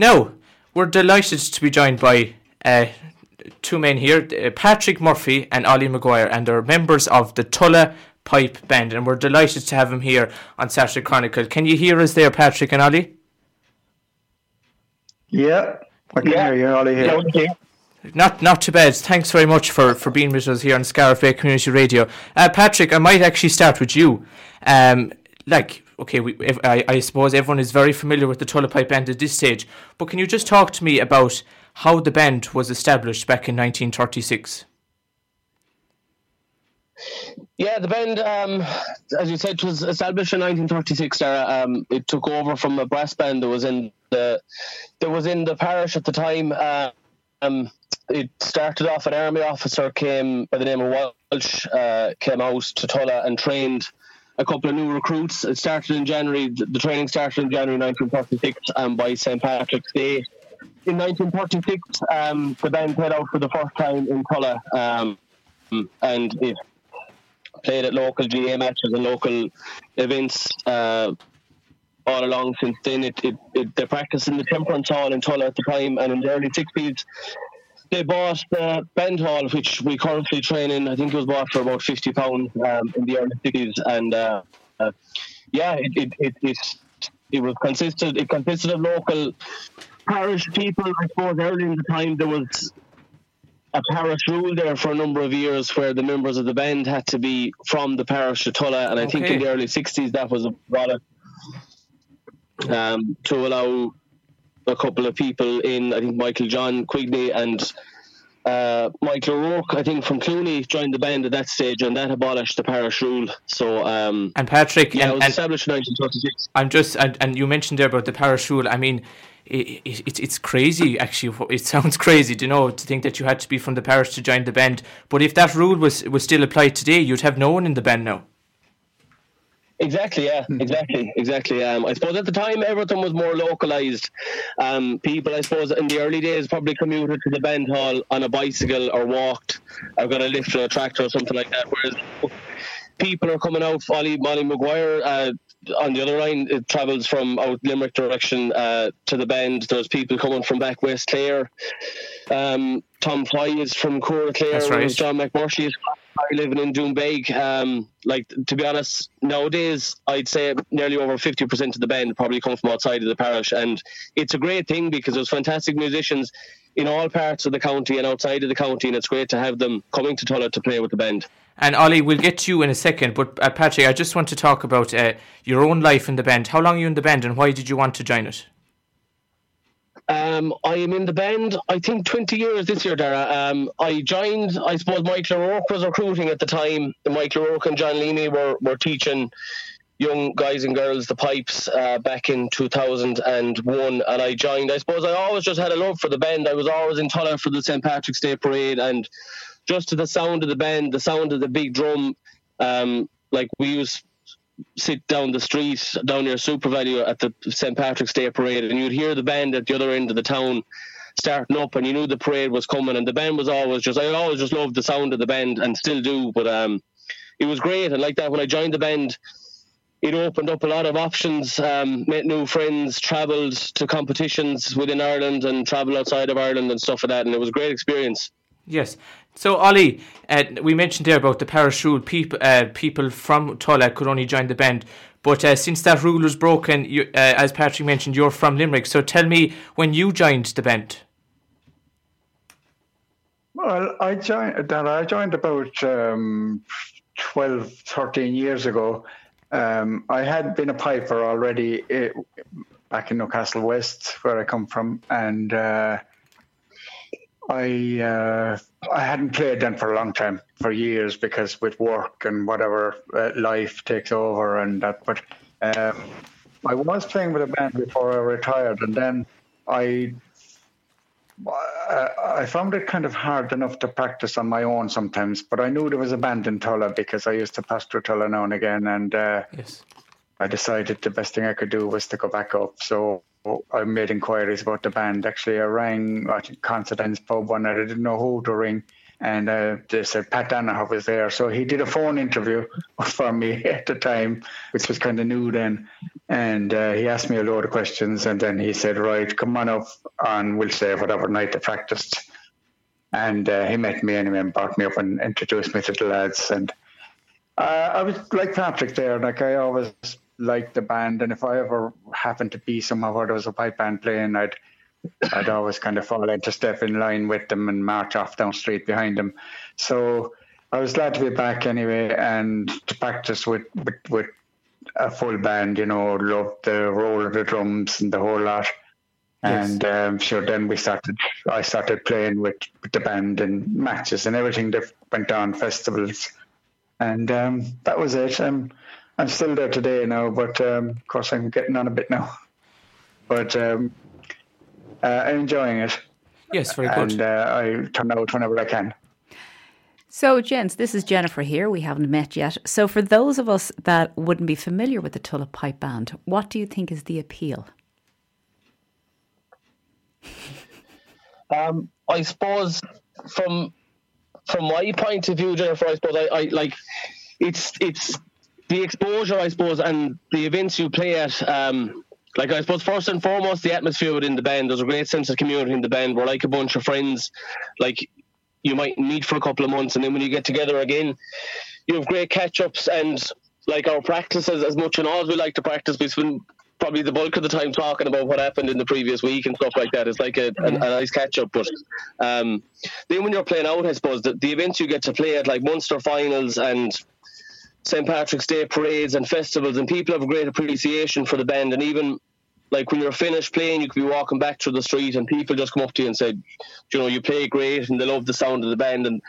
Now, we're delighted to be joined by uh, two men here, uh, Patrick Murphy and Ollie Maguire, and they're members of the Tulla Pipe Band, and we're delighted to have them here on Saturday Chronicle. Can you hear us there, Patrick and Ollie? Yeah, I can yeah. hear you, Ollie. Here. Yeah, not not too bad. Thanks very much for, for being with us here on Scariff Bay Community Radio. Uh, Patrick, I might actually start with you. Um, like okay, we, if, I, I suppose everyone is very familiar with the Tulla Pipe Band at this stage, but can you just talk to me about how the band was established back in 1936? Yeah, the band, um, as you said, was established in 1936. There, um, it took over from a brass band that was in the that was in the parish at the time. Uh, um, it started off an army officer came by the name of Walsh, uh, came out to Tulla and trained a couple of new recruits. It started in January. The training started in January 1946, and by St Patrick's Day in 1946, um, the band played out for the first time in Tulla, um, and it played at local GAA matches and local events. Uh, all along since then, it, it, it they practiced in the Temperance Hall in Tulla at the time, and in the early 60s, they bought the band hall, which we currently train in. I think it was bought for about fifty pounds um, in the early cities, and uh, uh, yeah, it it, it it it was consisted. It consisted of local parish people. I suppose early in the time there was a parish rule there for a number of years where the members of the band had to be from the parish of Tulla, and I okay. think in the early '60s that was up um, to allow a couple of people in. I think Michael John Quigley and uh, Michael O'Rourke, I think from Clooney, joined the band at that stage, and that abolished the parish rule. So, um, and Patrick, yeah, and, it was established in 1936. I'm just, and, and you mentioned there about the parish rule. I mean, it, it, it's it's crazy. Actually, it sounds crazy, you know, to think that you had to be from the parish to join the band. But if that rule was was still applied today, you'd have no one in the band now. Exactly, yeah, hmm. exactly, exactly. Um, I suppose at the time everything was more localized. Um, people, I suppose, in the early days probably commuted to the band hall on a bicycle or walked or got a lift or a tractor or something like that. Whereas people are coming out, Ollie, Molly Maguire, uh, on the other line, it travels from out Limerick direction uh, to the bend. There's people coming from back West Clare. Um, Tom Fly is from Cora Clare. That's right. John McMurphy is living in Doonbeg. Um, like to be honest, nowadays I'd say nearly over fifty percent of the band probably come from outside of the parish, and it's a great thing because there's fantastic musicians in all parts of the county and outside of the county, and it's great to have them coming to Tulla to play with the band. And Ollie, we'll get to you in a second, but uh, Patrick, I just want to talk about uh, your own life in the band. How long are you in the band, and why did you want to join it? Um, I am in the band, I think, 20 years this year, Dara. Um, I joined, I suppose Michael O'Rourke was recruiting at the time. Michael O'Rourke and John Leamy were, were teaching young guys and girls the pipes uh, back in 2001 and I joined I suppose I always just had a love for the band I was always in Tulla for the St Patrick's Day parade and just to the sound of the band the sound of the big drum um, like we used sit down the street down near SuperValu at the St Patrick's Day parade, and you'd hear the band at the other end of the town starting up, and you knew the parade was coming. And the band was always just I always just loved the sound of the band, and still do. But um, it was great, and like that when I joined the band. It opened up a lot of options, um, met new friends, travelled to competitions within Ireland and travelled outside of Ireland and stuff like that, and it was a great experience. Yes. So, Ollie, uh, we mentioned there about the parachute. People, uh, people from Tulla could only join the band. But uh, since that rule was broken, you, uh, as Patrick mentioned, you're from Limerick. So tell me when you joined the band. Well, I joined. I joined about um, 12, 13 years ago. Um, I had been a piper already uh, back in Newcastle West, where I come from, and uh, I uh, I hadn't played then for a long time, for years, because with work and whatever uh, life takes over and that. But um, I was playing with a band before I retired, and then I I found it kind of hard enough to practice on my own sometimes. But I knew there was a band in Tulla because I used to pastor Tulla now and again, and uh, yes. I decided the best thing I could do was to go back up. So I made inquiries about the band. Actually, I rang I think Considine's pub one night. I didn't know who to ring, and uh, they said Pat Danaher was there. So he did a phone interview for me at the time, which was kind of new then. And uh, he asked me a load of questions, and then he said, "Right, come on up on we'll say whatever night they practiced." And uh, he met me anyway and brought me up and introduced me to the lads. And uh, I was like Patrick there, like I always liked the band, and if I ever happened to be somewhere where there was a pipe band playing, I'd I'd always kind of fall into step in line with them and march off down the street behind them. So I was glad to be back anyway and to practice with, with, with a full band, you know, loved the roll of the drums and the whole lot. Yes. And um, sure, then we started. I started playing with, with the band and matches and everything that went on, festivals, and um, that was it. I'm I'm still there today now, but um, of course I'm getting on a bit now. But um, uh, I'm enjoying it. Yes, very good. And uh, I turn out whenever I can. So, gents, this is Jennifer here. We haven't met yet. So, for those of us that wouldn't be familiar with the Tulla Pipe Band, what do you think is the appeal? Um, I suppose from from my point of view, Jennifer, I suppose I, I like it's it's the exposure, I suppose, and the events you play at. Um, like I suppose first and foremost, the atmosphere within the band. There's a great sense of community in the band. We're like a bunch of friends. Like you might meet for a couple of months, and then when you get together again, you have great catch ups and like our practices as much and all as we like to practice. We spend probably the bulk of the time talking about what happened in the previous week and stuff like that. It's like a, a, a nice catch up. But um, then when you're playing out, I suppose the, the events you get to play at like Munster finals and St Patrick's Day parades and festivals, and people have a great appreciation for the band. And even like when you're finished playing, you could be walking back through the street, and people just come up to you and say, you know, you play great, and they love the sound of the band, and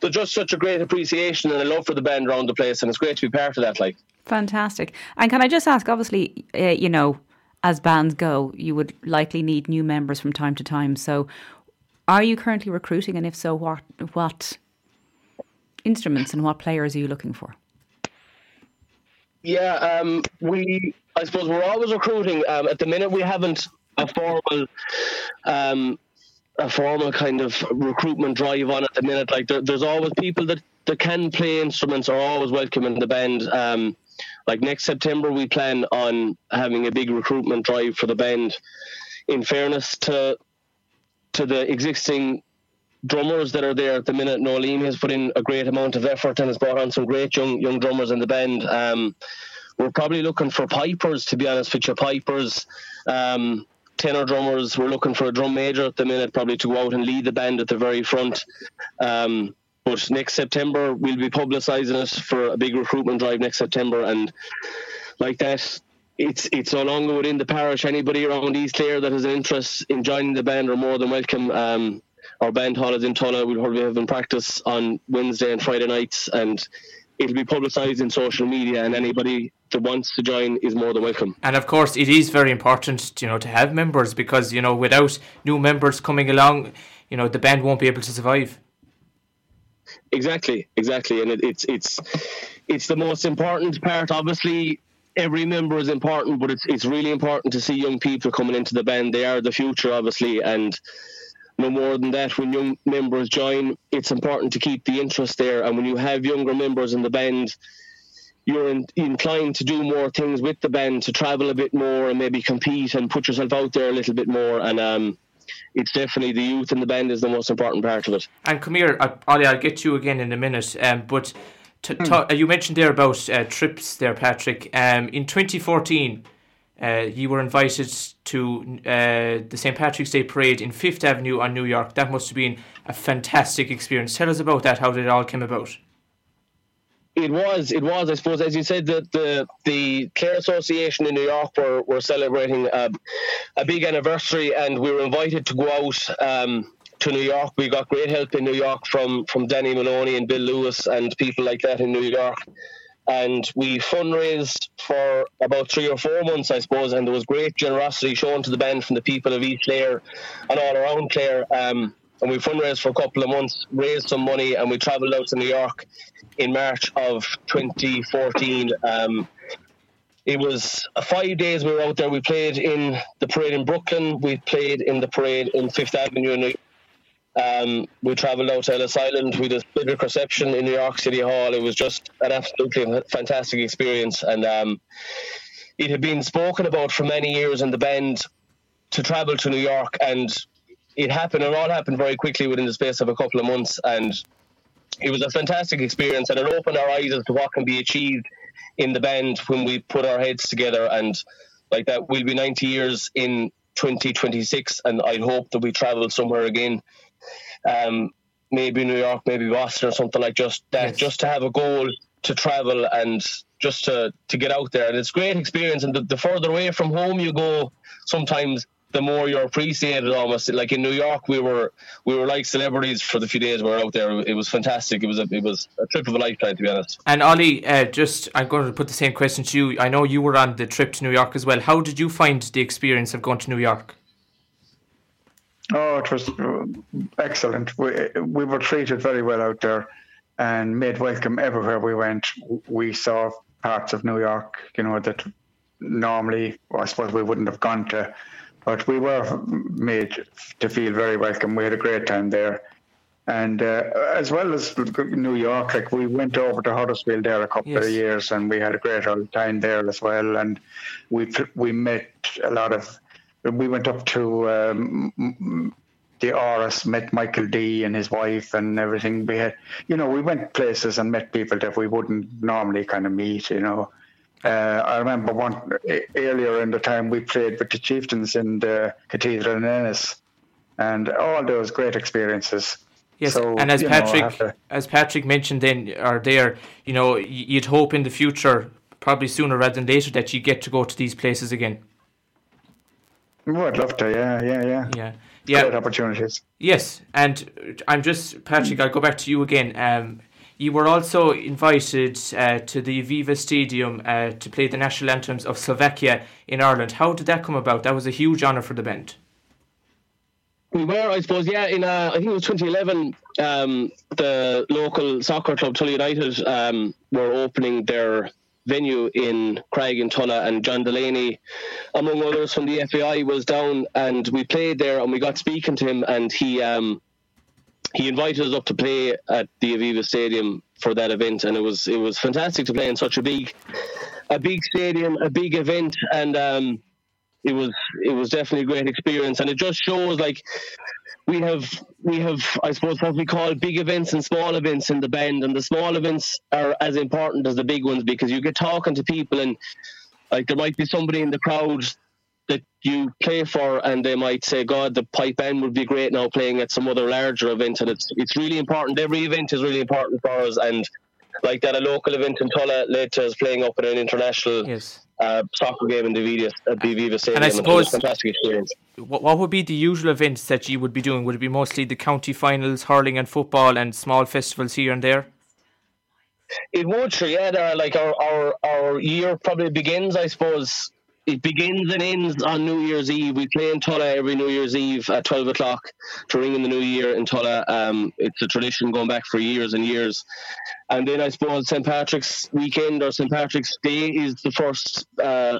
there's just such a great appreciation and a love for the band around the place, and it's great to be part of that. Like, fantastic. And can I just ask? Obviously, uh, you know, as bands go, you would likely need new members from time to time. So, are you currently recruiting, and if so, what what instruments and what players are you looking for? Yeah, um, we. I suppose we're always recruiting. Um, at the minute, we haven't a formal, um, a formal kind of recruitment drive on at the minute. Like there, there's always people that, that can play instruments are always welcome in the band. Um, like next September, we plan on having a big recruitment drive for the band. In fairness to to the existing drummers that are there at the minute. Nolene has put in a great amount of effort and has brought on some great young young drummers in the band. Um, we're probably looking for pipers, to be honest with you, pipers, um, tenor drummers. We're looking for a drum major at the minute, probably to go out and lead the band at the very front. Um, but next September, we'll be publicising it for a big recruitment drive next September, and like that, it's it's no longer within the parish. Anybody around East Clare that has an interest in joining the band are more than welcome. Um, our band hall is in Tulla. We'll probably have in practice on Wednesday and Friday nights, and it'll be publicised in social media. And anybody that wants to join is more than welcome. And of course, it is very important, you know, to have members because you know, without new members coming along, you know, the band won't be able to survive. Exactly, exactly, and it, it's it's it's the most important part. Obviously, every member is important, but it's it's really important to see young people coming into the band. They are the future, obviously, and no more than that, when young members join, it's important to keep the interest there. And when you have younger members in the band, you're in, inclined to do more things with the band, to travel a bit more and maybe compete and put yourself out there a little bit more. And um, it's definitely the youth in the band is the most important part of it. And come here, Ollie, I'll get to you again in a minute. Um, but to, to, hmm. you mentioned there about uh, trips there, Patrick. Um, in 2014, uh, you were invited to uh, the St. Patrick's Day parade in Fifth Avenue on New York. That must have been a fantastic experience. Tell us about that. How did it all come about? It was, it was. I suppose, as you said, that the the Clare Association in New York were, were celebrating a, a big anniversary, and we were invited to go out um, to New York. We got great help in New York from from Danny Maloney and Bill Lewis and people like that in New York and we fundraised for about three or four months, I suppose, and there was great generosity shown to the band from the people of East Clare and all around Clare. Um, and we fundraised for a couple of months, raised some money, and we travelled out to New York in March of 2014. Um, it was five days we were out there. We played in the parade in Brooklyn. We played in the parade in Fifth Avenue in New um, we travelled out to Ellis Island. We did a big reception in New York City Hall. It was just an absolutely fantastic experience. And um, it had been spoken about for many years in the band to travel to New York, and it happened. It all happened very quickly within the space of a couple of months, and it was a fantastic experience, and it opened our eyes as to what can be achieved in the band when we put our heads together. And like that, we'll be 90 years in 2026, and I hope that we travel somewhere again. Um, maybe New York, maybe Boston, or something like just that, yes. just to have a goal to travel and just to, to get out there. And it's great experience. And the, the further away from home you go, sometimes the more you're appreciated almost. Like in New York we were we were like celebrities for the few days we were out there. It was fantastic. It was a, it was a trip of a lifetime to be honest. And Ollie uh, just I'm going to put the same question to you. I know you were on the trip to New York as well. How did you find the experience of going to New York oh it was uh, excellent we, we were treated very well out there and made welcome everywhere we went we saw parts of New York you know that normally I suppose we wouldn't have gone to but we were made to feel very welcome. We had a great time there. And uh, as well as New York, like we went over to Huddersfield there a couple yes. of years, and we had a great old time there as well. And we we met a lot of. We went up to um, the Áras, met Michael D and his wife and everything. We had, you know, we went places and met people that we wouldn't normally kind of meet, you know. Uh, I remember one earlier in the time we played with the Chieftains in the Cathedral in Ennis, and all those great experiences. Yes, so, and as Patrick know, as Patrick mentioned then or there, you know, you'd hope in the future, probably sooner rather than later, that you get to go to these places again. Oh, I'd love to. Yeah, yeah, yeah. Yeah. Yeah. Great opportunities. Yes, and I'm just Patrick. I'll go back to you again. Um, you were also invited uh, to the Aviva Stadium uh, to play the national anthems of Slovakia in Ireland. How did that come about? That was a huge honour for the band. We were, I suppose, yeah. In uh, I think it was 2011, um, the local soccer club Tulla United um, were opening their venue in Craig and Tulla, and John Delaney, among others from the FAI, was down, and we played there, and we got speaking to him, and he um, he invited us up to play at the Aviva Stadium for that event, and it was it was fantastic to play in such a big, a big stadium, a big event, and um, it was it was definitely a great experience, and it just shows like we have we have I suppose what we call big events and small events in the band, and the small events are as important as the big ones because you get talking to people and like there might be somebody in the crowd that you play for, and they might say, "God, the pipe band would be great now playing at some other larger event." And it's it's really important. Every event is really important for us, and like that, a local event in Tulla led to us playing up at an international yes. Uh, soccer game in the Aviva, at the Aviva Stadium. And I suppose fantastic experience. What, what would be the usual events that you would be doing? Would it be mostly the county finals, hurling and football, and small festivals here and there? It would, sure, yeah. Like our, our our year probably begins, I suppose, it begins and ends on New Year's Eve. We play in Tulla every New Year's Eve at 12 o'clock to ring in the new year in Tulla. Um, it's a tradition going back for years and years. And then I suppose St. Patrick's weekend or St. Patrick's Day is the first. Uh,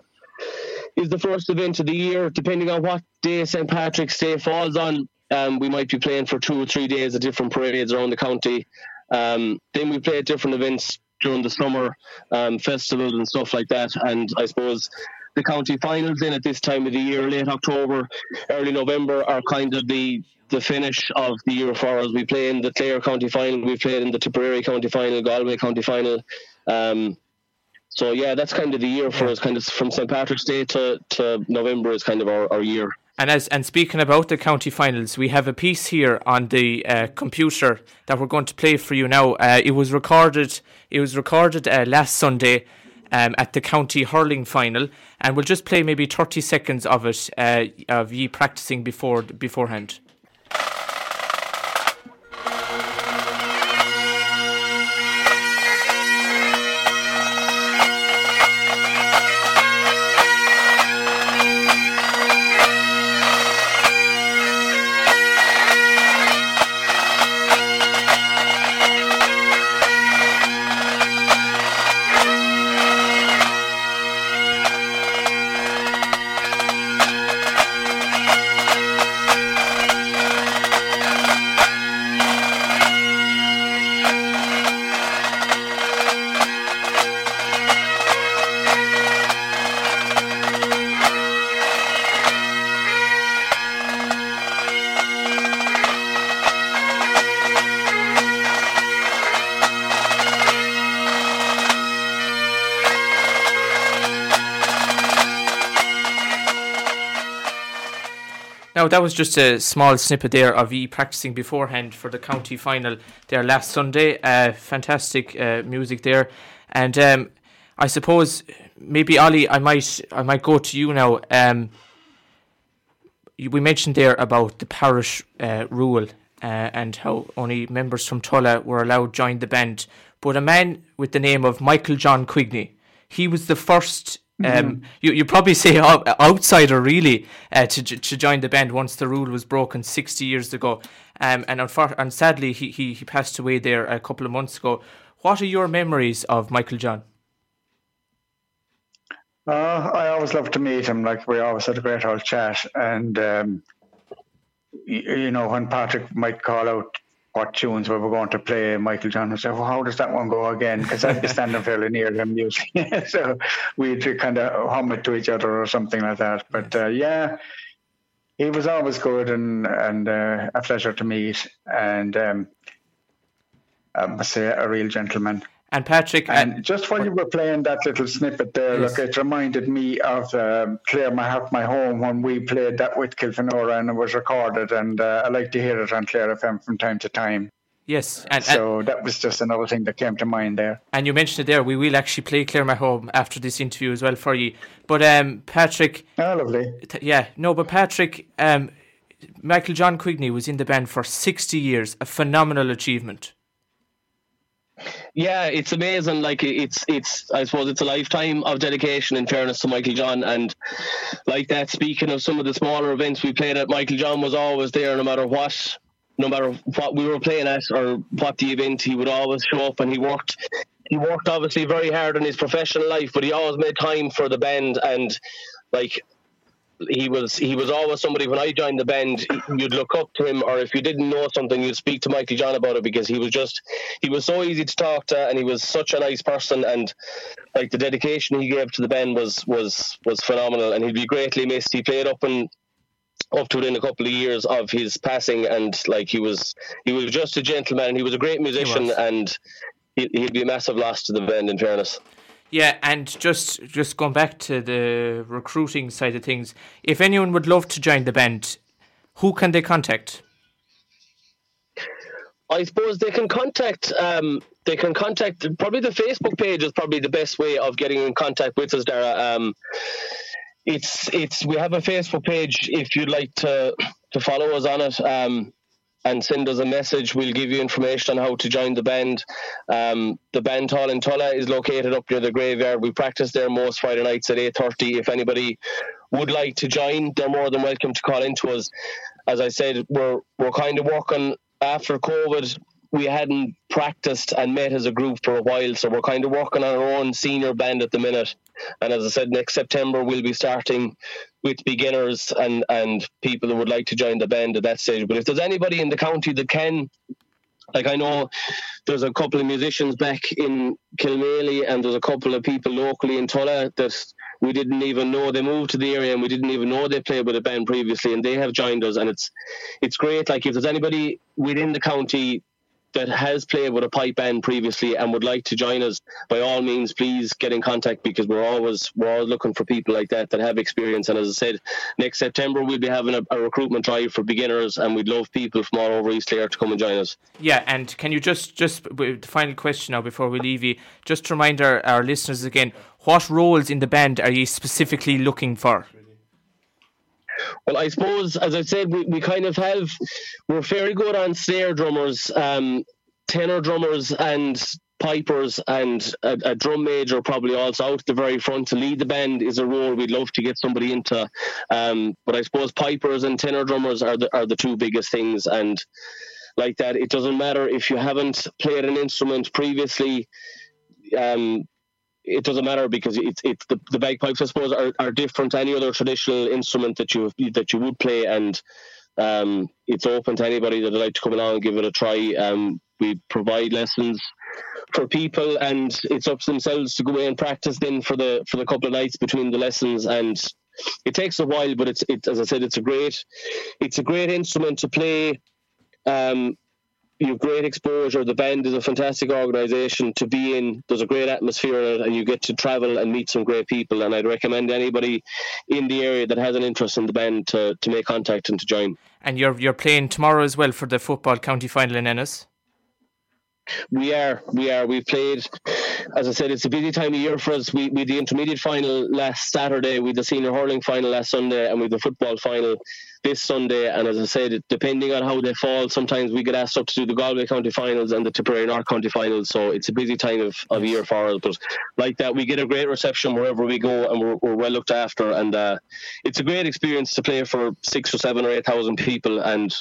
is the first event of the year, depending on what day St. Patrick's Day falls on. Um, we might be playing for two or three days at different parades around the county. Um, then we play at different events during the summer um, festivals and stuff like that. And I suppose the county finals in at this time of the year, late October, early November, are kind of the the finish of the year for us. We play in the Clare County final, we played in the Tipperary County final, Galway County final. Um, so yeah, that's kind of the year for us. Kind of from St Patrick's Day to, to November is kind of our, our year. And as and speaking about the county finals, we have a piece here on the uh, computer that we're going to play for you now. Uh, it was recorded. It was recorded uh, last Sunday um, at the county hurling final, and we'll just play maybe 30 seconds of it uh, of ye practicing before beforehand. Now, that was just a small snippet there of E practicing beforehand for the county final there last Sunday. Uh, fantastic uh, music there. And um, I suppose maybe Ollie, I might I might go to you now. Um, we mentioned there about the parish uh, rule uh, and how only members from Tulla were allowed to join the band. But a man with the name of Michael John Quigney, he was the first um, mm-hmm. you you probably say outsider really uh, to to join the band once the rule was broken sixty years ago, um, and unfor- and sadly he, he he passed away there a couple of months ago. What are your memories of Michael John? Uh, I always loved to meet him. Like we always had a great old chat, and um, you, you know when Patrick might call out what tunes we were going to play. Michael John would say, well, how does that one go again? Because I'd be standing fairly near him usually. so we'd kind of hum it to each other or something like that. But uh, yeah, he was always good and, and uh, a pleasure to meet. And um, I must say, a real gentleman. And Patrick, and uh, just while you were playing that little snippet there, yes. look, it reminded me of um, Clare My Heart My Home when we played that with Kilfenora and it was recorded, and uh, I like to hear it on Clare FM from time to time. Yes, and, so that was just another thing that came to mind there. And you mentioned it there. We will actually play Clare My Home after this interview as well for you. But um, Patrick, oh lovely, t- yeah, no, but Patrick, um, Michael John Quigney was in the band for sixty years, a phenomenal achievement. Yeah, it's amazing. Like it's it's I suppose it's a lifetime of dedication. In fairness to Michael John, and like that. Speaking of some of the smaller events we played at, Michael John was always there, no matter what, no matter what we were playing at or what the event. He would always show up, and he worked. He worked obviously very hard in his professional life, but he always made time for the band and like he was he was always somebody when I joined the band you'd look up to him or if you didn't know something you'd speak to Michael John about it because he was just he was so easy to talk to and he was such a nice person and like the dedication he gave to the band was was was phenomenal and he'd be greatly missed. He played up and up to within a couple of years of his passing and like he was he was just a gentleman he was a great musician and he'd be a massive loss to the band in fairness yeah, and just just going back to the recruiting side of things, if anyone would love to join the band, who can they contact? I suppose they can contact. Um, they can contact. Probably the Facebook page is probably the best way of getting in contact with us, Dara. Um, it's it's we have a Facebook page if you'd like to to follow us on it. Um, and send us a message. We'll give you information on how to join the band. Um, the band hall in Tulla is located up near the graveyard. We practice there most Friday nights at 8.30. If anybody would like to join, they're more than welcome to call into us. As I said, we're, we're kind of working after COVID we hadn't practiced and met as a group for a while, so we're kind of working on our own senior band at the minute. And as I said, next September we'll be starting with beginners and and people who would like to join the band at that stage. But if there's anybody in the county that can, like I know there's a couple of musicians back in Kilmaley and there's a couple of people locally in Tulla that we didn't even know they moved to the area and we didn't even know they played with a band previously and they have joined us and it's it's great like if there's anybody within the county that has played with a pipe band previously and would like to join us, by all means, please get in contact because we're always we're always looking for people like that that have experience. And as I said, next September we'll be having a, a recruitment drive for beginners, and we'd love people from all over East Clare to come and join us. Yeah, and can you just just the final question now before we leave you, just to remind our, our listeners again, what roles in the band are you specifically looking for? Well, I suppose, as I said, we, we kind of have, we're very good on snare drummers, um, tenor drummers, and pipers, and a, a, drum major probably also out the very front to lead the band is a role we'd love to get somebody into. Um, but I suppose pipers and tenor drummers are the, are the two biggest things. And like that, it doesn't matter if you haven't played an instrument previously. Um, it doesn't matter because it's it's the, the bagpipes I suppose are, are different to any other traditional instrument that you that you would play. And um, it's open to anybody that'd like to come along and give it a try. Um, we provide lessons for people and it's up to themselves to go away and practice then for the for the couple of nights between the lessons. And it takes a while but it's it as I said it's a great it's a great instrument to play. Um, you have great exposure. The band is a fantastic organisation to be in. There's a great atmosphere and you get to travel and meet some great people. And I'd recommend anybody in the area that has an interest in the band to, to make contact and to join. And you're you're playing tomorrow as well for the football county final in Ennis. We are, we are. We've played, as I said, it's a busy time of year for us. We we the intermediate final last Saturday, we the senior hurling final last Sunday, and we the football final this Sunday. And as I said, depending on how they fall, sometimes we get asked up to do the Galway County finals and the Tipperary North County finals. So it's a busy time of, of year for us. But like that, we get a great reception wherever we go and we're, we're well looked after. And uh, it's a great experience to play for six or seven or 8,000 people and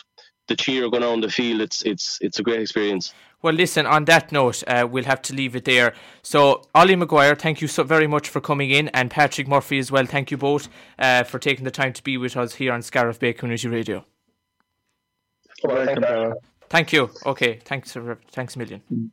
the cheer going on the field. It's, it's, it's a great experience. Well, listen, on that note, uh, we'll have to leave it there. So, Ollie Maguire, thank you so very much for coming in, and Patrick Murphy as well. Thank you both uh, for taking the time to be with us here on Scariff Bay Community Radio. Well, thank, you. thank you. Okay, thanks, thanks a million.